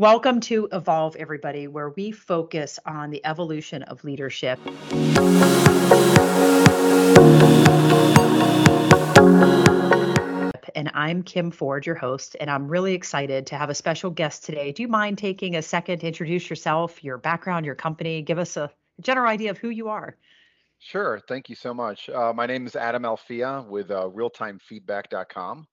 Welcome to Evolve, everybody, where we focus on the evolution of leadership. And I'm Kim Ford, your host, and I'm really excited to have a special guest today. Do you mind taking a second to introduce yourself, your background, your company? Give us a general idea of who you are. Sure. Thank you so much. Uh, my name is Adam Alfia with uh, realtimefeedback.com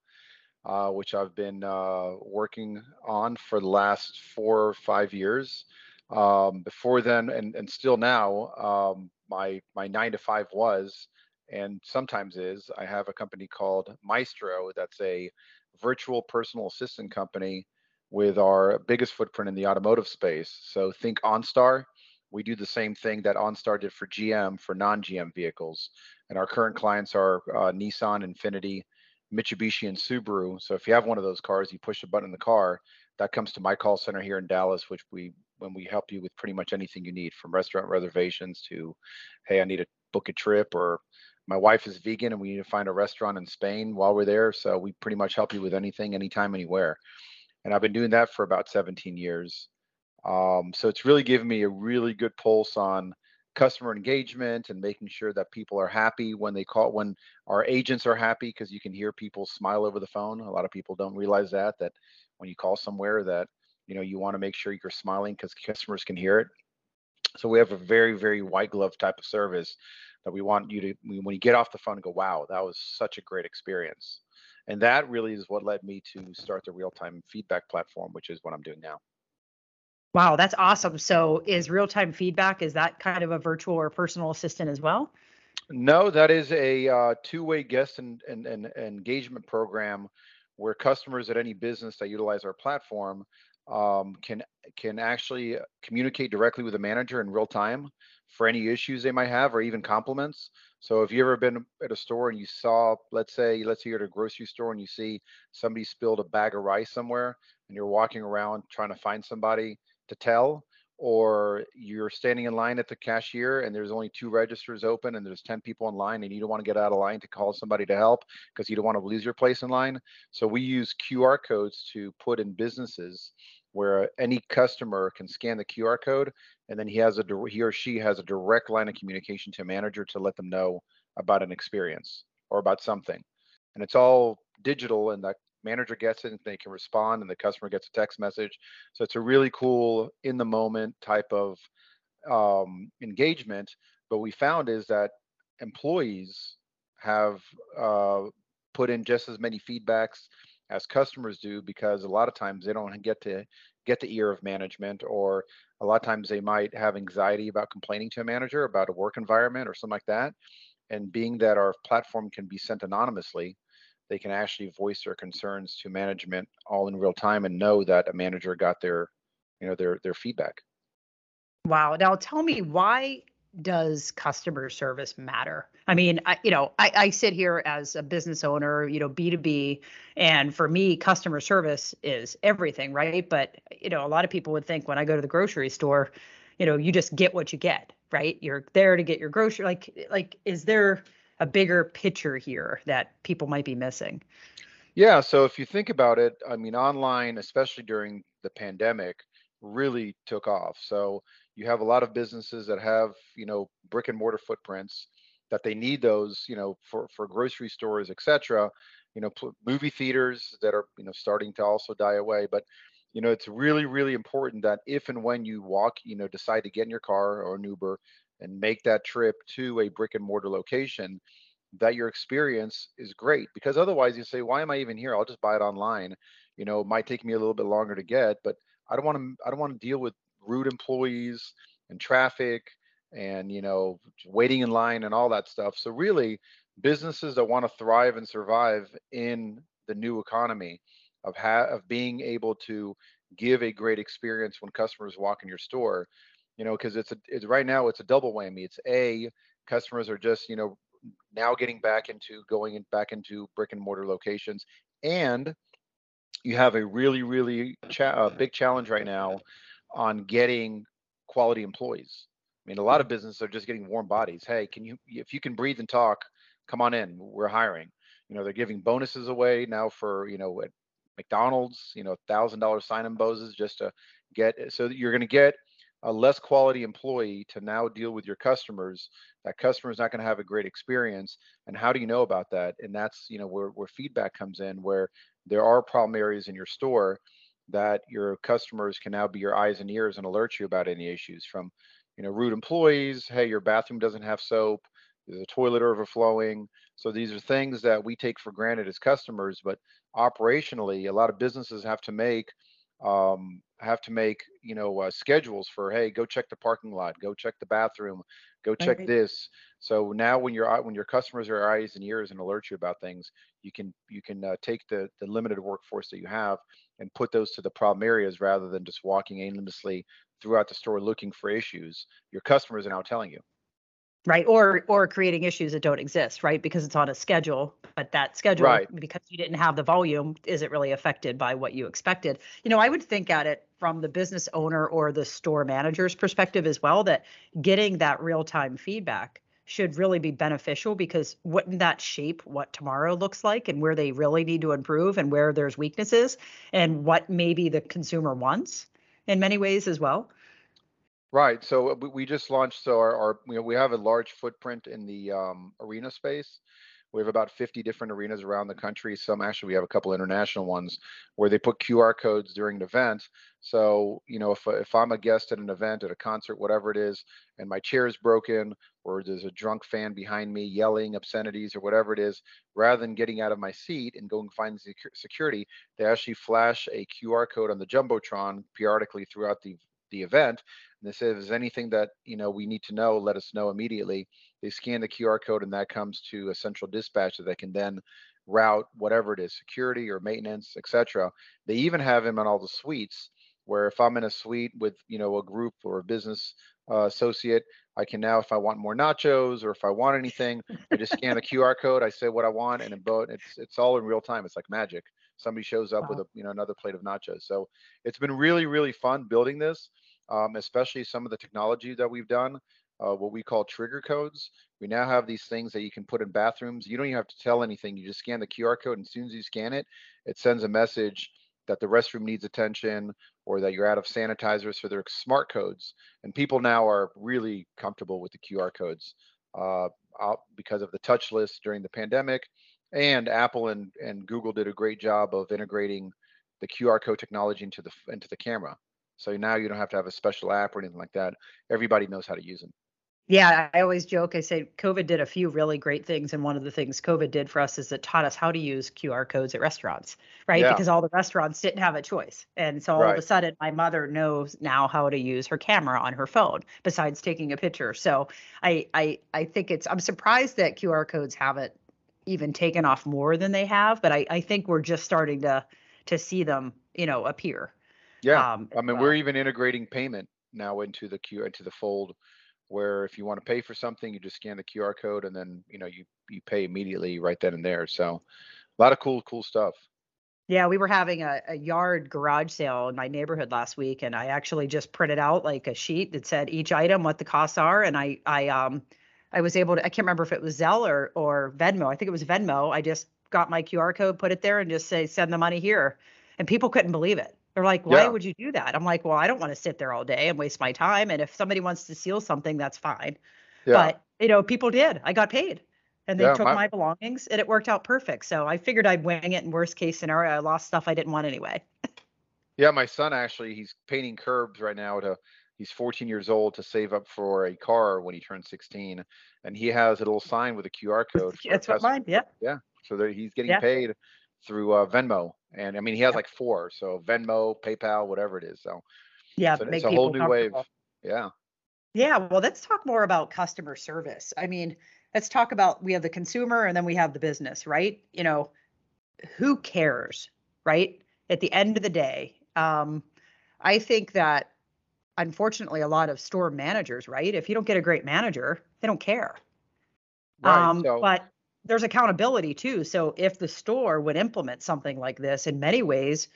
uh, which I've been uh, working on for the last four or five years. Um, before then, and, and still now, um, my my nine to five was, and sometimes is. I have a company called Maestro. That's a virtual personal assistant company with our biggest footprint in the automotive space. So think OnStar. We do the same thing that OnStar did for GM for non-GM vehicles, and our current clients are uh, Nissan, Infiniti, Mitsubishi and Subaru. So if you have one of those cars, you push a button in the car, that comes to my call center here in Dallas, which we when we help you with pretty much anything you need, from restaurant reservations to, hey, I need to book a trip, or my wife is vegan and we need to find a restaurant in Spain while we're there. So we pretty much help you with anything, anytime, anywhere. And I've been doing that for about 17 years. Um, so it's really given me a really good pulse on customer engagement and making sure that people are happy when they call when our agents are happy because you can hear people smile over the phone. A lot of people don't realize that that when you call somewhere that you know you want to make sure you're smiling because customers can hear it. So we have a very very white glove type of service that we want you to when you get off the phone go wow that was such a great experience. And that really is what led me to start the real-time feedback platform which is what i'm doing now Wow, that's awesome. So is real-time feedback, is that kind of a virtual or personal assistant as well? No, that is a uh, two-way guest and, and, and engagement program where customers at any business that utilize our platform um, can can actually communicate directly with the manager in real time for any issues they might have or even compliments. So if you've ever been at a store and you saw, let's say, let's say you're at a grocery store and you see somebody spilled a bag of rice somewhere and you're walking around trying to find somebody to tell or you're standing in line at the cashier and there's only two registers open and there's 10 people in line and you don't want to get out of line to call somebody to help because you don't want to lose your place in line. So we use QR codes to put in businesses where any customer can scan the QR code and then he has a he or she has a direct line of communication to a manager to let them know about an experience or about something. And it's all digital and that manager gets it and they can respond and the customer gets a text message. So it's a really cool in the moment type of um, engagement. But we found is that employees have uh, put in just as many feedbacks as customers do because a lot of times they don't get to get the ear of management or a lot of times they might have anxiety about complaining to a manager about a work environment or something like that. And being that our platform can be sent anonymously they can actually voice their concerns to management all in real time and know that a manager got their you know their their feedback. Wow. Now tell me why does customer service matter? I mean I, you know I, I sit here as a business owner you know b2b and for me customer service is everything right? But you know a lot of people would think when i go to the grocery store you know you just get what you get right? You're there to get your grocery like like is there a bigger picture here that people might be missing? Yeah, so if you think about it, I mean, online, especially during the pandemic, really took off. So you have a lot of businesses that have, you know, brick and mortar footprints that they need those, you know, for for grocery stores, et cetera. You know, movie theaters that are, you know, starting to also die away. But you know, it's really, really important that if and when you walk, you know, decide to get in your car or an Uber, and make that trip to a brick and mortar location that your experience is great because otherwise you say why am i even here? I'll just buy it online. You know it might take me a little bit longer to get but i don't want to i don't want to deal with rude employees and traffic and you know waiting in line and all that stuff. So really businesses that want to thrive and survive in the new economy of ha- of being able to give a great experience when customers walk in your store you know, because it's a it's right now it's a double whammy. It's a customers are just you know now getting back into going in, back into brick and mortar locations, and you have a really really cha- big challenge right now on getting quality employees. I mean, a lot of businesses are just getting warm bodies. Hey, can you if you can breathe and talk, come on in. We're hiring. You know, they're giving bonuses away now for you know at McDonald's, you know, thousand dollar sign-in bonuses just to get. So you're going to get a less quality employee to now deal with your customers. That customer is not going to have a great experience. And how do you know about that? And that's you know where where feedback comes in, where there are problem areas in your store that your customers can now be your eyes and ears and alert you about any issues from you know rude employees hey your bathroom doesn't have soap there's a toilet overflowing so these are things that we take for granted as customers but operationally a lot of businesses have to make um, have to make you know uh, schedules for hey go check the parking lot go check the bathroom go check right. this so now when your when your customers are eyes and ears and alert you about things you can you can uh, take the the limited workforce that you have and put those to the problem areas rather than just walking aimlessly throughout the store looking for issues your customers are now telling you right? Or or creating issues that don't exist right? Because it's on a schedule but that schedule right. because you didn't have the volume isn't really affected by what you expected? You know i would think at it from the business owner or the store manager's perspective as well that getting that real time feedback should really be beneficial because wouldn't that shape what tomorrow looks like and where they really need to improve and where there's weaknesses and what maybe the consumer wants in many ways as well Right. So uh, we just launched. So our, our you know, we have a large footprint in the um, arena space. We have about 50 different arenas around the country. Some actually, we have a couple international ones where they put QR codes during an event. So you know, if if I'm a guest at an event, at a concert, whatever it is, and my chair is broken, or there's a drunk fan behind me yelling obscenities or whatever it is, rather than getting out of my seat and going find security, they actually flash a QR code on the jumbotron periodically throughout the the event and they say if there's anything that you know we need to know let us know immediately. They scan the qr code and that comes to a central dispatcher that can then route whatever it is security or maintenance etc they even have him on all the suites where if i'm in a suite with you know a group or a business uh, associate i can now if i want more nachos or if i want anything i just scan a qr code i say what i want and it's it's all in real time. It's like magic. Somebody shows up wow. with a you know another plate of nachos. So it's been really really fun building this um, especially some of the technology that we've done, uh, what we call trigger codes. We now have these things that you can put in bathrooms. You don't even have to tell anything. You just scan the QR code, and as soon as you scan it, it sends a message that the restroom needs attention or that you're out of sanitizers. So they're smart codes, and people now are really comfortable with the QR codes uh, because of the touchless during the pandemic. And Apple and, and Google did a great job of integrating the QR code technology into the into the camera. So now you don't have to have a special app or anything like that. Everybody knows how to use them. Yeah, I always joke. I say COVID did a few really great things, and one of the things COVID did for us is it taught us how to use QR codes at restaurants, right? Yeah. Because all the restaurants didn't have a choice, and so all right. of a sudden, my mother knows now how to use her camera on her phone besides taking a picture. So I I I think it's I'm surprised that QR codes haven't even taken off more than they have, but I I think we're just starting to to see them, you know, appear. Yeah, um, I mean, well. we're even integrating payment now into the Q into the fold, where if you want to pay for something, you just scan the QR code and then you know you you pay immediately right then and there. So, a lot of cool cool stuff. Yeah, we were having a, a yard garage sale in my neighborhood last week, and I actually just printed out like a sheet that said each item what the costs are, and I I um I was able to I can't remember if it was Zelle or or Venmo. I think it was Venmo. I just got my QR code, put it there, and just say send the money here, and people couldn't believe it. They're like, why yeah. would you do that? I'm like, well, I don't want to sit there all day and waste my time. And if somebody wants to steal something, that's fine. Yeah. But you know, people did. I got paid, and they yeah, took my... my belongings, and it worked out perfect. So I figured I'd wing it. In worst case scenario, I lost stuff I didn't want anyway. yeah, my son actually, he's painting curbs right now to. He's 14 years old to save up for a car when he turns 16, and he has a little sign with a QR code. That's what mine. Yeah. Yeah. So that he's getting paid through uh, Venmo, and I mean he has like four, so Venmo, PayPal, whatever it is. So yeah, so it's a whole new wave. Yeah. Yeah, well, let's talk more about customer service. I mean, let's talk about we have the consumer and then we have the business, right? You know, who cares, right? At the end of the day, um, I think that unfortunately a lot of store managers, right? If you don't get a great manager, they don't care. Right, um, so- but there's accountability too. So if the store would implement something like this, in many ways,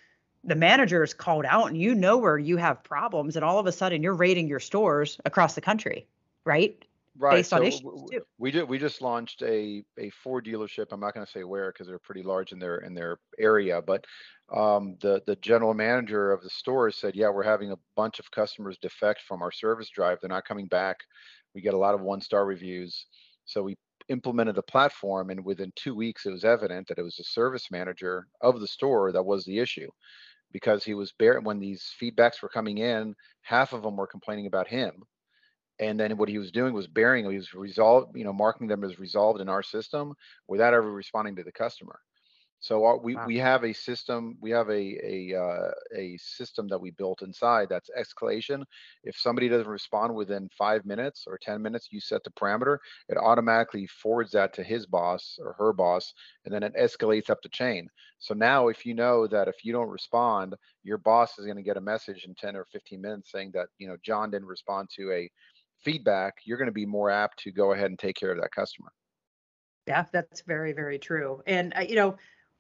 the manager is called out and you know where you have problems, and all of a sudden you're rating your stores across the country, right? Right. based on So issues w- w- too. we just we just launched a a Ford dealership. I'm not going to say where because they're pretty large in their in their area, but um, the the general manager of the store said, "Yeah, we're having a bunch of customers defect from our service drive. They're not coming back. We get a lot of one star reviews." So we implemented the platform, and within two weeks, it was evident that it was the service manager of the store that was the issue because he was bare when these feedbacks were coming in, half of them were complaining about him and then what he was doing was burying them. He was resolved, you know, marking them as resolved in our system without ever responding to the customer. So our, we Wow. we have a system, we have a a uh, a system that we built inside that's escalation. If somebody doesn't respond within five minutes or ten minutes, you set the parameter. It automatically forwards that to his boss or her boss, and then it escalates up the chain. So now, if you know that if you don't respond, your boss is going to get a message in ten or fifteen minutes saying that you know John didn't respond to a feedback, you're going to be more apt to go ahead and take care of that customer. Yeah, that's very, very true. And uh, you know,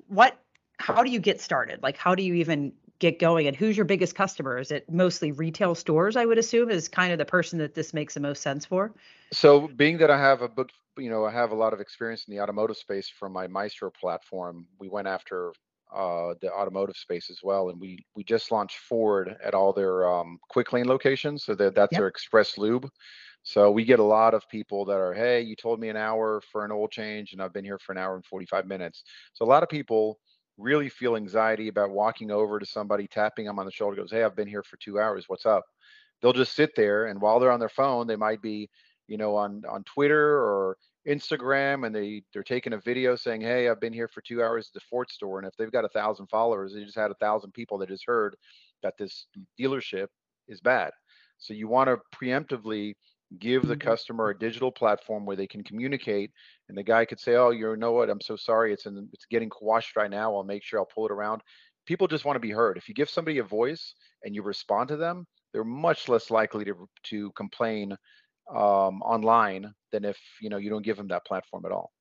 what how do you get started? Like how do you even get going and who's your biggest customer? Is it mostly retail stores, I would assume, is kind of the person that this makes the most sense for? So, being that I have a book, you know, I have a lot of experience in the automotive space from my Maestro platform. We went after uh, the automotive space as well, and we we just launched Ford at all their um, quick lane locations. So that that's Yep. their express lube. So we get a lot of people that are, hey, you told me an hour for an oil change, and I've been here for an hour and 45 minutes. So a lot of people really feel anxiety about walking over to somebody, tapping them on the shoulder, goes, hey, I've been here for two hours. What's up? They'll just sit there, and while they're on their phone, they might be, you know, on on Twitter or Instagram, and they they're taking a video saying, hey, I've been here for two hours at the Ford store, and if they've got a thousand followers, they just had a thousand people that just heard that this dealership is bad. So you want to preemptively give the Mhm. customer a digital platform where they can communicate and the guy could say oh you know what? I'm so sorry. It's in it's getting washed right now. I'll make sure i'll pull it around. People just want to be heard. If you give somebody a voice and you respond to them they're much less likely to to complain um, online than if you know you don't give them that platform at all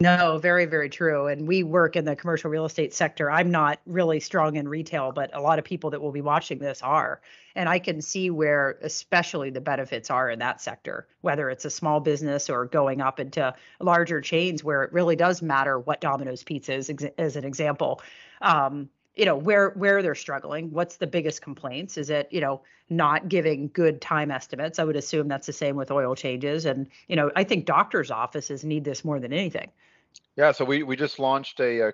No, very, very true. And we work in the commercial real estate sector. I'm not really strong in retail, but a lot of people that will be watching this are. And I can see where, especially, the benefits are in that sector, whether it's a small business or going up into larger chains where it really does matter what Domino's Pizza is, as an example. Um, you know, where where they're struggling, what's the biggest complaints? Is it, you know, not giving good time estimates? I would assume that's the same with oil changes. And, you know, I think doctors' offices need this more than anything. Yeah, so we we just launched a, a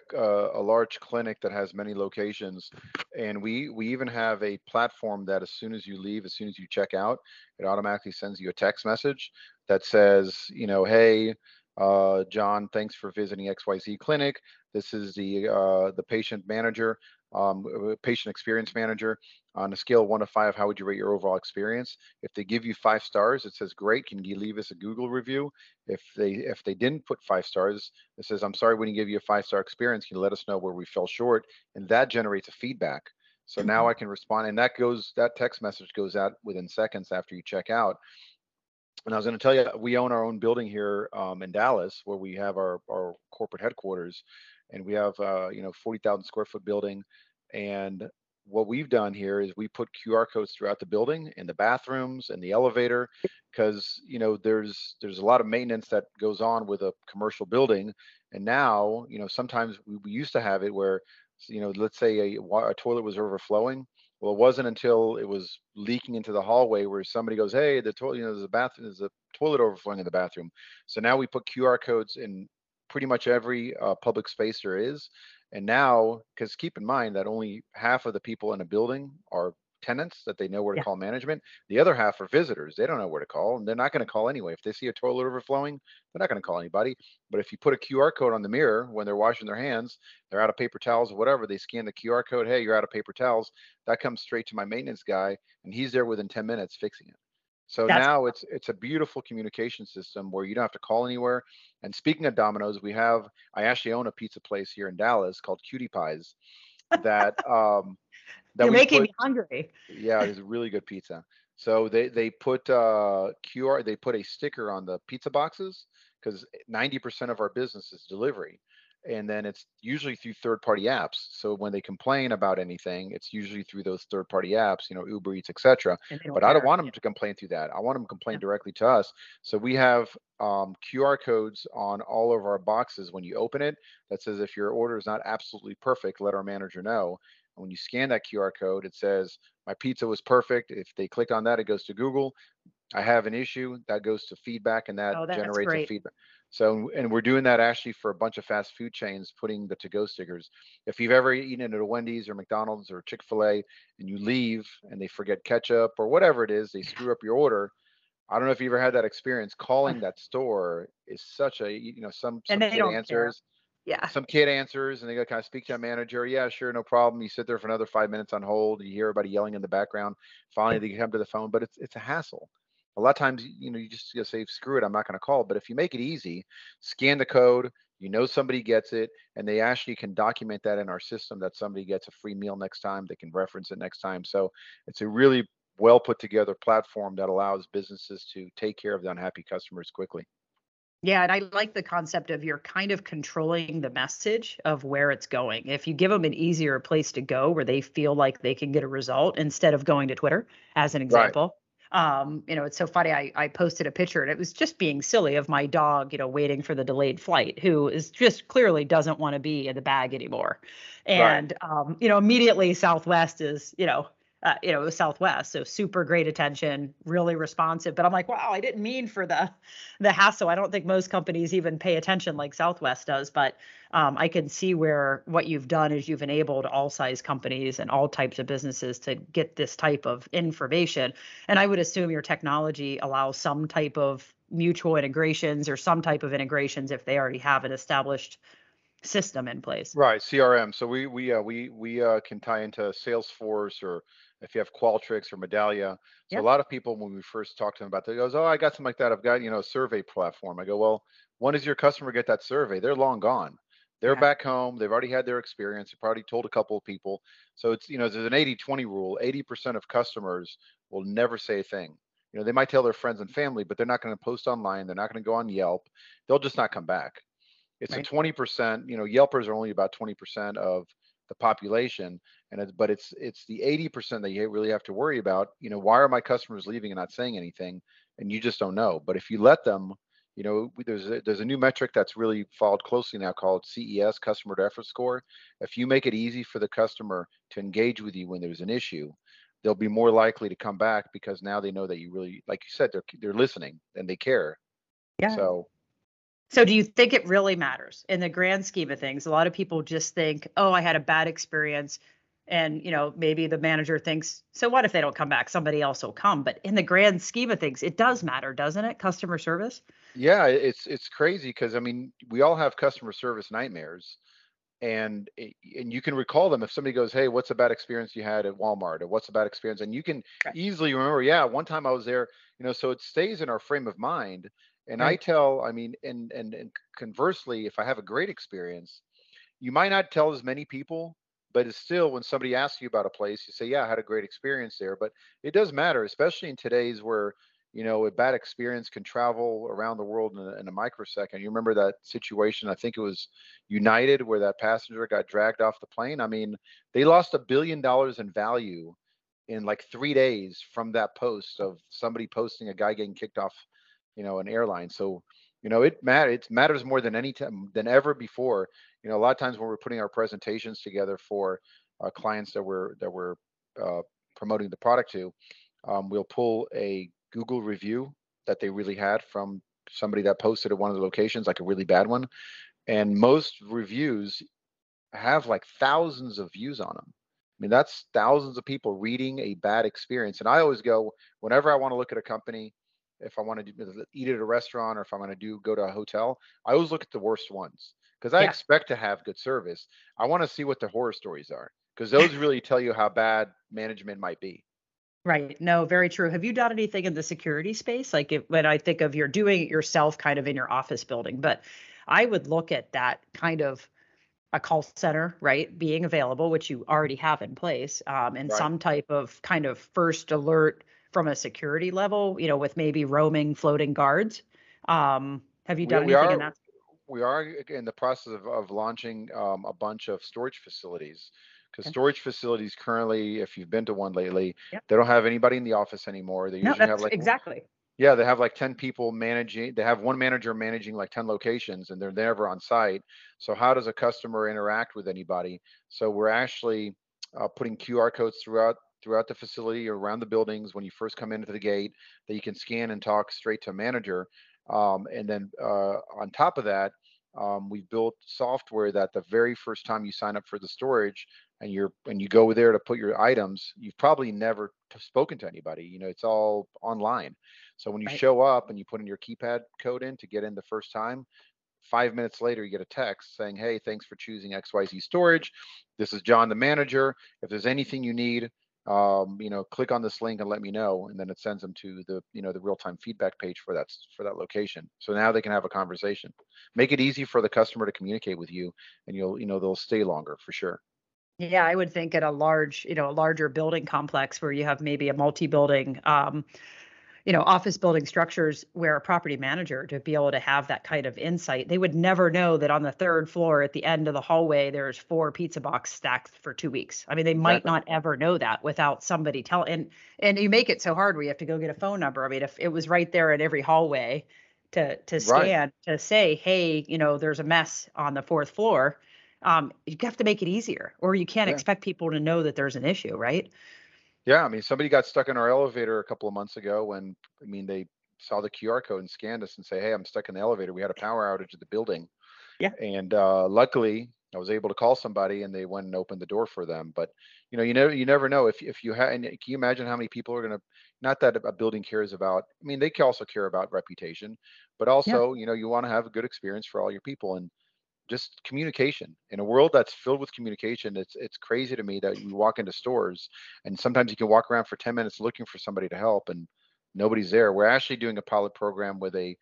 a large clinic that has many locations, and we we even have a platform that as soon as you leave, as soon as you check out, it automatically sends you a text message that says, you know, hey, uh, John, thanks for visiting XYZ Clinic. This is the uh, the patient manager, um, uh, patient experience manager. On a scale of one to five, how would you rate your overall experience? If they give you five stars, it says great. Can you leave us a Google review? If they if they didn't put five stars, it says, I'm sorry we didn't give you a five star experience. Can you let us know where we fell short? And that generates a feedback. So now I can respond, and that goes that text message goes out within seconds after you check out. And I was going to tell you, we own our own building here um, in Dallas, where we have our our corporate headquarters, and we have uh, you know 40,000 square foot building. And what we've done here is we put QR codes throughout the building, in the bathrooms, and the elevator, because you know there's there's a lot of maintenance that goes on with a commercial building, and now you know sometimes we, we used to have it where you know let's say a, a toilet was overflowing. Well, it wasn't until it was leaking into the hallway where somebody goes, "Hey, the toilet, you know, there's a bathroom, there's a toilet overflowing in the bathroom." So now we put QR codes in pretty much every uh, public space there is. And now, because keep in mind that only half of the people in a building are tenants that they know where to Yeah. call management. The other half are visitors. They don't know where to call, and they're not going to call anyway. If they see a toilet overflowing, they're not going to call anybody. But if you put a QR code on the mirror when they're washing their hands, they're out of paper towels or whatever, they scan the QR code. Hey, you're out of paper towels. That comes straight to my maintenance guy, and he's there within 10 minutes fixing it. So That's now it's it's a beautiful communication system where you don't have to call anywhere. And speaking of Domino's, we have I actually own a pizza place here in Dallas called Cutie Pies that um that You're making put me hungry. yeah, it's a really good pizza. So they they put uh QR they put a sticker on the pizza boxes because 90% of our business is delivery. And then it's usually through third-party apps. So when they complain about anything, it's usually through those third-party apps, you know, Uber Eats, etc. But I don't want them Yeah. to complain through that. I want them to complain directly to us. So we have um, QR codes on all of our boxes when you open it that says if your order is not absolutely perfect, let our manager know. And when you scan that QR code, it says my pizza was perfect. If they click on that, it goes to Google. I have an issue that goes to feedback and that Oh, generates a feedback. So, and we're doing that actually for a bunch of fast food chains, putting the to-go stickers. If you've ever eaten at a Wendy's or McDonald's or Chick-fil-A and you leave and they forget ketchup or whatever it is, they screw up your order. I don't know if you ever had that experience. Calling uh-huh. that store is such a, you know, some, some kid don't care. answers, Yeah. some kid answers and they go kind of speak to a manager. Yeah, sure, no problem. You sit there for another five minutes on hold. You hear everybody yelling in the background. Finally, they come to the phone, but it's it's a hassle. A lot of times, you know, you just gotta say, screw it, I'm not gonna call. But if you make it easy, scan the code, you know somebody gets it, and they actually can document that in our system that somebody gets a free meal next time. They can reference it next time. So it's a really well put together platform that allows businesses to take care of the unhappy customers quickly. Yeah, and I like the concept of you're kind of controlling the message of where it's going. If you give them an easier place to go where they feel like they can get a result instead of going to Twitter, as an example. Um, you know, it's so funny. I, I posted a picture and it was just being silly of my dog, you know, waiting for the delayed flight, who is just clearly doesn't want to be in the bag anymore. And um, you know, immediately Southwest is, you know, uh, you know, Southwest, so super great attention, really responsive. But I'm like, wow, I didn't mean for the the hassle. I don't think most companies even pay attention like Southwest does, but um, I can see where what you've done is you've enabled all size companies and all types of businesses to get this type of information. And I would assume your technology allows some type of mutual integrations or some type of integrations if they already have an established system in place. Right, CRM. So we we uh, we we uh, can tie into Salesforce or if you have Qualtrics or Medallia. So Yep. a lot of people when we first talk to them about that, goes, "Oh, I got something like that. I've got you know a survey platform." I go, "Well, when does your customer get that survey? They're long gone. They're Yeah. back home. They've already had their experience. They've probably told a couple of people. So it's you know there's an 80-20 rule. 80% of customers will never say a thing. You know they might tell their friends and family, but they're not going to post online. They're not going to go on Yelp. They'll just not come back it's Right. a 20% you know yelpers are only about 20% of the population and it's but it's it's the 80% that you really have to worry about you know why are my customers leaving and not saying anything? And you just don't know. But if you let them you know there's a, there's a new metric that's really followed closely now called CES customer to effort score. If you make it easy for the customer to engage with you when there's an issue they'll be more likely to come back because now they know that you really like you said they're they're listening and they care. Yeah. so So, do you think it really matters in the grand scheme of things? A lot of people just think, "Oh, I had a bad experience," and you know, maybe the manager thinks, "So what if they don't come back? Somebody else will come." But in the grand scheme of things, it does matter, doesn't it? Customer service. Yeah, it's it's crazy because I mean we all have customer service nightmares, and and you can recall them if somebody goes, "Hey, what's a bad experience you had at Walmart?" or "What's a bad experience?" and you can Right. easily remember, "Yeah, one time I was there," you know. So it stays in our frame of mind. And I tell, I mean, and and and conversely, if I have a great experience, you might not tell as many people, but it's still when somebody asks you about a place, you say, "Yeah, I had a great experience there." But it does matter, especially in today's where you know a bad experience can travel around the world in a, in a microsecond. You remember that situation? I think it was United where that passenger got dragged off the plane. I mean, they lost a billion dollars in value in like three days from that post of somebody posting a guy getting kicked off, you know, an airline. So you know it it matters more than any time than ever before. You know a lot of times when we're putting our presentations together for uh, clients that we're that we're uh, promoting the product to um, we'll pull a google review that they really had from somebody that posted at one of the locations like a really bad one. And most reviews have like thousands of views on them i mean that's thousands of people reading a bad experience. And i always go whenever i want to look at a company if i want to do, eat at a restaurant or if i'm going to do go to a hotel i always look at the worst ones because i Yeah. expect to have good service i want to see what the horror stories are because those really tell you how bad management might be Right. No, very true. Have you done anything in the security space? Like if, when I think of you're doing it yourself kind of in your office building, but I would look at that kind of a call center, right, being available, which you already have in place, um, and Right. some type of kind of first alert from a security level, you know, with maybe roaming floating guards. Um, have you We- done we anything are- in that? we are in the process of, of launching um, a bunch of storage facilities because Okay. storage facilities currently, if you've been to one lately, Yep. they don't have anybody in the office anymore. They No, usually have like exactly. yeah, they have like 10 people managing, they have one manager managing like 10 locations and they're never on site. So how does a customer interact with anybody? So we're actually uh, putting QR codes throughout throughout the facility or around the buildings when you first come into the gate that you can scan and talk straight to a manager. Um, and then uh, on top of that, um, we've built software that the very first time you sign up for the storage and you're and you go there to put your items, you've probably never spoken to anybody. You know, it's all online. So when you Right. show up and you put in your keypad code in to get in the first time, five minutes later you get a text saying, "Hey, thanks for choosing XYZ Storage. This is John, the manager. If there's anything you need, um, you know, click on this link and let me know." And then it sends them to the, you know, the real-time feedback page for that for that location. So now they can have a conversation. Make it easy for the customer to communicate with you, and you'll, you know, they'll stay longer for sure. Yeah, I would think at a large, you know, a larger building complex where you have maybe a multi-building, um, you know, office building structures where a property manager to be able to have that kind of insight, they would never know that on the third floor at the end of the hallway, there's four pizza box stacked for two weeks. I mean, they might not ever know that without somebody tell and and you make it so hard where you have to go get a phone number. I mean, if it was right there in every hallway to to Right. to say, hey, you know, there's a mess on the fourth floor, um, you have to make it easier, or you can't Yeah. expect people to know that there's an issue, right? Yeah, I mean, somebody got stuck in our elevator a couple of months ago when, I mean, they saw the QR code and scanned us and say, "Hey, I'm stuck in the elevator. We had a power outage at the building." Yeah. And uh, luckily, I was able to call somebody and they went and opened the door for them. But you know, you never you never know if if you have. And can you imagine how many people are gonna? Not that a building cares about. I mean, they can also care about reputation, but also, you know, you want to have a good experience for all your people and just communication. In a world that's filled with communication it's it's crazy to me that you walk into stores and sometimes you can walk around for 10 minutes looking for somebody to help and nobody's there. We're actually doing a pilot program with a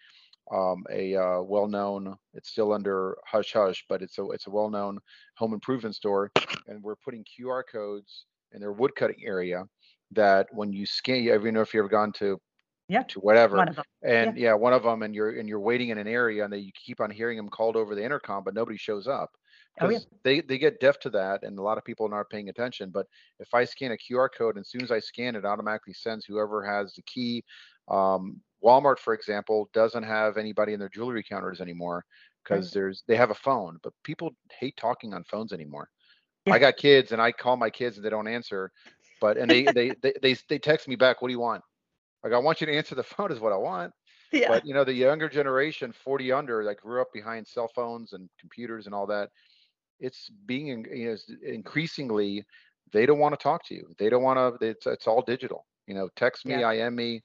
um, a uh, well-known it's still under hush hush but it's a it's a well-known home improvement store and we're putting qr codes in their wood cutting area that when you scan you ever know if you've ever gone to Yeah. to whatever One of them. and yeah. one of them and you're and you're waiting in an area and they you keep on hearing them called over the intercom but nobody shows up Oh, yeah. because they they get deaf to that and a lot of people aren't paying attention but if i scan a qr code and as soon as i scan it automatically sends whoever has the key um, walmart for example doesn't have anybody in their jewelry counters anymore because there's they have a phone but people hate talking on phones anymore Yeah. i got kids and i call my kids and they don't answer but and they they they, they, they text me back what do you want like i want you to answer the phone is what i want Yeah. but you know the younger generation 40 under that grew up behind cell phones and computers and all that it's being you know increasingly they don't want to talk to you they don't want to it's, it's all digital you know text me Yeah. im me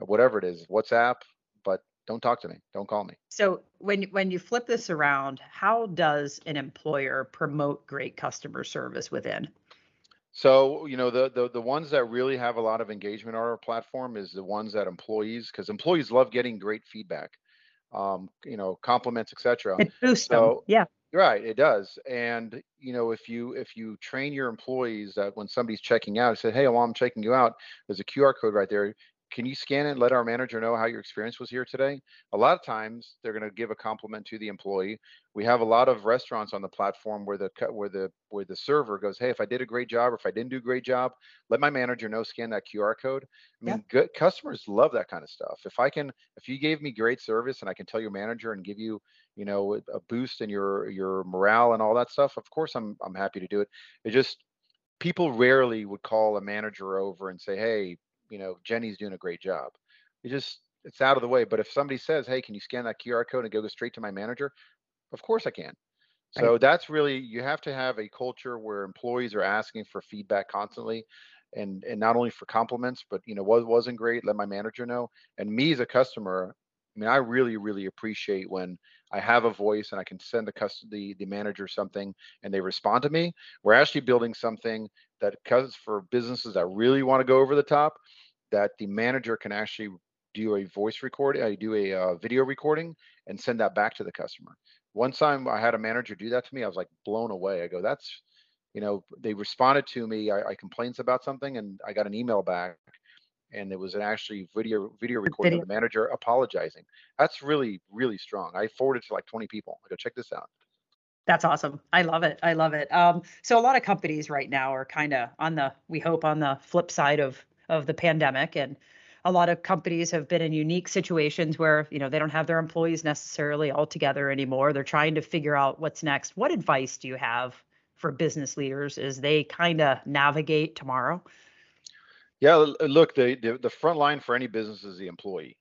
whatever it is whatsapp but don't talk to me don't call me So when when you flip this around, how does an employer promote great customer service within? So, you know, the, the the ones that really have a lot of engagement on our platform is the ones that employees, because employees love getting great feedback, um, you know, compliments, etc. It boosts them. So- Yeah. Right, it does. And you know, if you if you train your employees that when somebody's checking out, say, hey, while I'm checking you out, there's a QR code right there. Can you scan it and let our manager know how your experience was here today? A lot of times they're going to give a compliment to the employee. We have a lot of restaurants on the platform where the where the where the server goes, hey, if I did a great job or if I didn't do a great job, let my manager know. Scan that QR code. I Yeah. mean, good customers love that kind of stuff. If I can, if you gave me great service and I can tell your manager and give you you know a a boost in your your morale and all that stuff of course i'm i'm happy to do it it just people rarely would call a manager over and say hey you know jenny's doing a great job. It just it's out of the way. But if somebody says hey can you scan that qr code and go straight to my manager? Of course i can. So that's really you have to have a culture where employees are asking for feedback constantly and and not only for compliments but you know what wasn't great let my manager know. And me as a customer i mean i really really appreciate when i have a voice and i can send the cust- the, manager something and they respond to me. We're actually building something that because for businesses that really want to go over the top that the manager can actually do a voice recording i do a uh, video recording and send that back to the customer. One time i had a manager do that to me i was like blown away. I go that's you know they responded to me. I, I complained about something and i got an email back and it was an actually video video recording video. of the manager apologizing. That's really really strong. I forwarded to like 20 people. I go check this out. That's awesome. I love it. I love it. Um, so a lot of companies right now are kind of on the we hope on the flip side of of the pandemic and a lot of companies have been in unique situations where you know they don't have their employees necessarily all together anymore they're trying to figure out what's next what advice do you have for business leaders as they kind of navigate tomorrow yeah, uh, look, the, the the front line for any business is the employee,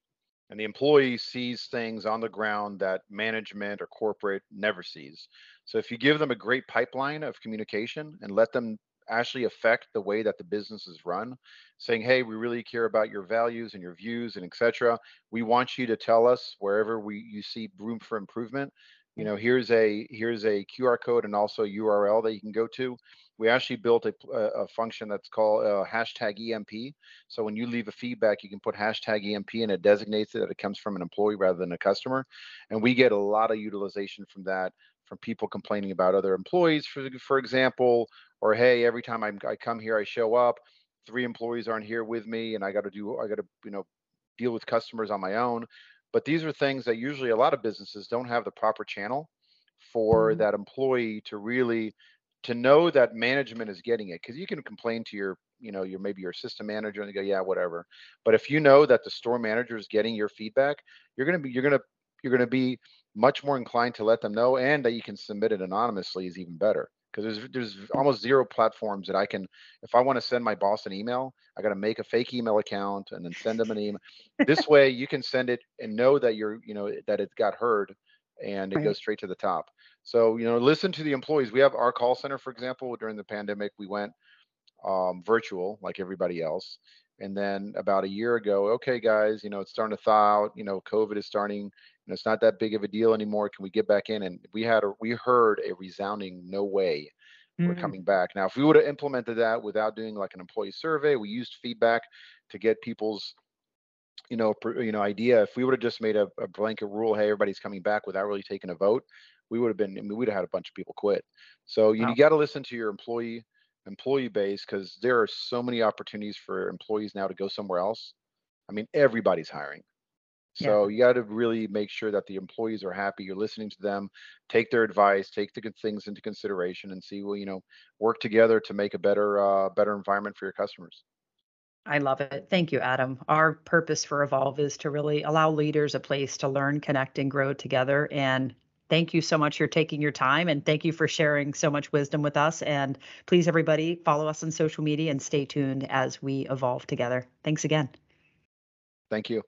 and the employee sees things on the ground that management or corporate never sees. So if you give them a great pipeline of communication and let them actually affect the way that the business is run, saying, "Hey, we really care about your values and your views and etc. We want you to tell us wherever we you see room for improvement. You know, mm-hmm. here's a here's a QR code and also URL that you can go to we actually built a, a function that's called uh, hashtag EMP. So when you leave a feedback, you can put hashtag EMP and it designates it that it comes from an employee rather than a customer. And we get a lot of utilization from that, from people complaining about other employees, for, for example, or hey, every time I'm, I come here, I show up, three employees aren't here with me and I got to do, I got to, you know, deal with customers on my own. But these are things that usually a lot of businesses don't have the proper channel for mm-hmm. that employee to really to know that management is getting it because you can complain to your you know your maybe your system manager and they go yeah whatever. But if you know that the store manager is getting your feedback you're going to be you're going to you're going to be much more inclined to let them know and that you can submit it anonymously is even better. Because there's there's almost zero platforms that I can if I want to send my boss an email I got to make a fake email account and then send them an email. This way you can send it and know that you're you know that it got heard and it right. goes straight to the top so, you know, listen to the employees. We have our call center, for example, during the pandemic, we went um, virtual like everybody else. And then about a year ago, okay, guys, you know, it's starting to thaw out. You know, COVID is starting. You know, it's not that big of a deal anymore. Can we get back in? And we had a, we heard a resounding no way. We're mm. coming back now. If we would have implemented that without doing like an employee survey, we used feedback to get people's you know, you know, idea. If we would have just made a, a, blanket rule, hey, everybody's coming back without really taking a vote, we would have been, I mean, we'd have had a bunch of people quit. So you, wow. you got to listen to your employee employee base because there are so many opportunities for employees now to go somewhere else. I mean, everybody's hiring. So yeah. you got to really make sure that the employees are happy. You're listening to them, take their advice, take the good things into consideration, and see, well, you know, work together to make a better, uh, better environment for your customers. I love it. Thank you, Adam. Our purpose for Evolve is to really allow leaders a place to learn, connect, and grow together. And thank you so much for taking your time and thank you for sharing so much wisdom with us. And please, everybody, follow us on social media and stay tuned as we evolve together. Thanks again. Thank you.